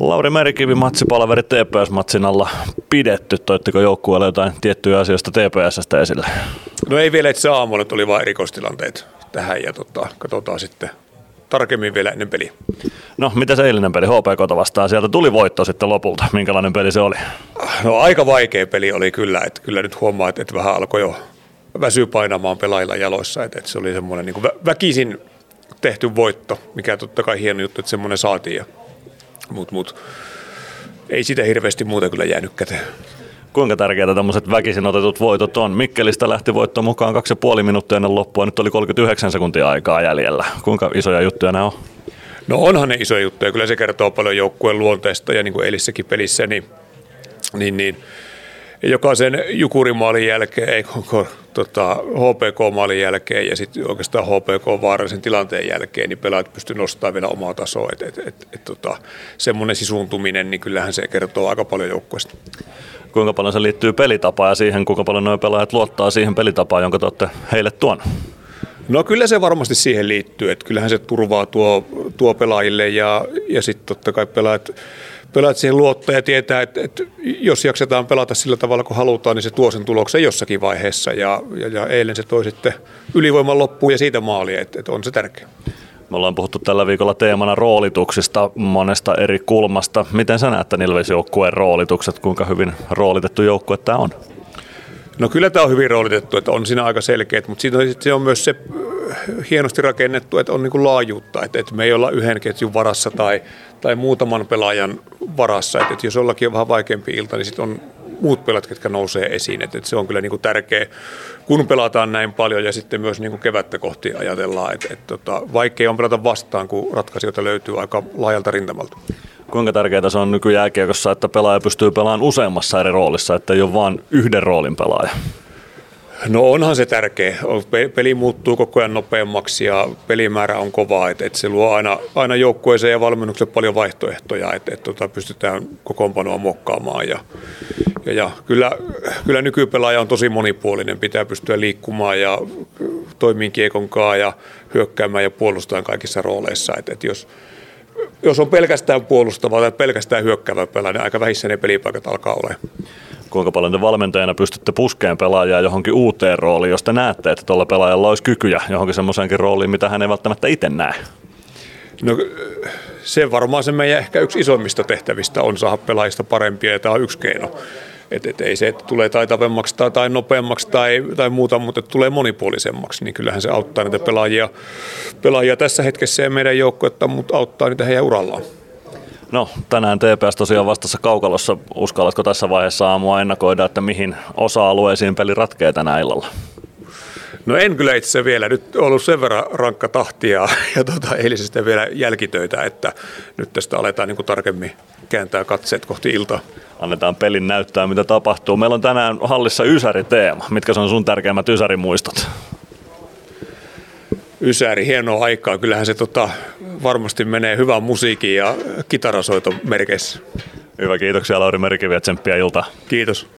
Lauri Merikivi, matsipalaveri TPS-matsin alla pidetty. Toitteko joukkueelle jotain tiettyjä asioista TPSstä esille? No ei vielä itse aamulla, oli vain erikoistilanteet tähän ja tota, katsotaan sitten tarkemmin vielä ennen peliä. No, mitä se eilinen peli HPK vastaan? Sieltä tuli voitto sitten lopulta. Minkälainen peli se oli? No aika vaikea peli oli kyllä, että kyllä nyt huomaa, että, että vähän alkoi jo väsy painamaan pelailla jaloissa, että, että se oli semmoinen niin väkisin tehty voitto, mikä totta kai hieno juttu, että semmoinen saatiin. Mutta mut, ei sitä hirveästi muuta kyllä jäänyt käteen. Kuinka tärkeää tämmöiset väkisin otetut voitot on? Mikkelistä lähti voitto mukaan 2,5 minuuttia ennen loppua, nyt oli 39 sekuntia aikaa jäljellä. Kuinka isoja juttuja nämä on? No onhan ne isoja juttuja, kyllä se kertoo paljon joukkueen luonteesta ja niin kuin eilissäkin pelissä, niin, niin, niin jokaisen Jukurimaalin jälkeen, ei koko tota, HPK-maalin jälkeen ja sitten oikeastaan HPK-vaarallisen tilanteen jälkeen, niin pelaajat pystyy nostamaan vielä omaa tasoa. Et, et, et, et, tota, semmoinen sisuuntuminen, niin kyllähän se kertoo aika paljon joukkueesta. Kuinka paljon se liittyy pelitapaan ja siihen, kuinka paljon nuo pelaajat luottaa siihen pelitapaan, jonka te olette heille tuonut? No kyllä se varmasti siihen liittyy, että kyllähän se turvaa tuo, tuo pelaajille ja, ja sitten totta kai pelaajat pelaat siihen luottaa ja tietää, että, että jos jaksetaan pelata sillä tavalla kuin halutaan, niin se tuo sen tuloksen jossakin vaiheessa. Ja, ja, ja eilen se toi sitten ylivoiman loppuun ja siitä maali, että, että on se tärkeä. Me ollaan puhuttu tällä viikolla teemana roolituksista monesta eri kulmasta. Miten sä näet tämän Ilves-joukkueen roolitukset? Kuinka hyvin roolitettu joukkue tämä on? No kyllä tämä on hyvin roolitettu, että on siinä aika selkeät, mutta siitä se on myös se hienosti rakennettu, että on niin kuin laajuutta, että, että me ei olla yhden ketjun varassa tai, tai muutaman pelaajan varassa, että, että jos jollakin on vähän vaikeampi ilta, niin sitten on muut pelat, jotka nousee esiin. Että, että se on kyllä niin kuin tärkeä, kun pelataan näin paljon ja sitten myös niin kuin kevättä kohti ajatellaan, että, että, että tota, vaikea on pelata vastaan, kun ratkaisijoita löytyy aika laajalta rintamalta. Kuinka tärkeää se on nykyjääkiekossa, että pelaaja pystyy pelaamaan useammassa eri roolissa, että ei ole vain yhden roolin pelaaja? No onhan se tärkeä. Peli muuttuu koko ajan nopeammaksi ja pelimäärä on kovaa. Että et se luo aina, aina joukkueeseen ja valmennukselle paljon vaihtoehtoja, että et tota pystytään kokoonpanoa mokkaamaan. Ja, ja, ja kyllä, kyllä nykypelaaja on tosi monipuolinen. Pitää pystyä liikkumaan ja toimiin kiekonkaan ja hyökkäämään ja puolustamaan kaikissa rooleissa. Et, et jos, jos on pelkästään puolustava tai pelkästään hyökkäävä pelaaja, niin aika vähissä ne pelipaikat alkaa olemaan. Kuinka paljon te valmentajana pystytte puskeen pelaajaa johonkin uuteen rooliin, jos te näette, että tuolla pelaajalla olisi kykyjä johonkin semmoiseenkin rooliin, mitä hän ei välttämättä itse näe? No se varmaan se meidän ehkä yksi isoimmista tehtävistä on saada pelaajista parempia ja tämä on yksi keino. Et, et ei se, että tulee taitavemmaksi tai, tai nopeammaksi tai, tai muuta, mutta tulee monipuolisemmaksi, niin kyllähän se auttaa niitä pelaajia, pelaajia tässä hetkessä ja meidän joukkuetta, mutta auttaa niitä heidän urallaan. No, tänään TPS tosiaan vastassa Kaukalossa. Uskallatko tässä vaiheessa aamua ennakoida, että mihin osa-alueisiin peli ratkee tänä illalla? No en kyllä itse vielä. Nyt on ollut sen verran rankka tahtia ja tuota, eilisestä vielä jälkitöitä, että nyt tästä aletaan niin tarkemmin kääntää katseet kohti iltaa. Annetaan pelin näyttää, mitä tapahtuu. Meillä on tänään hallissa Ysäri-teema. Mitkä on sun tärkeimmät Ysäri-muistot? Ysäri, hienoa aikaa. Kyllähän se tota, varmasti menee hyvän musiikin ja kitarasoiton merkeissä. Hyvä, kiitoksia Lauri Merkiviä, tsemppiä iltaa. Kiitos.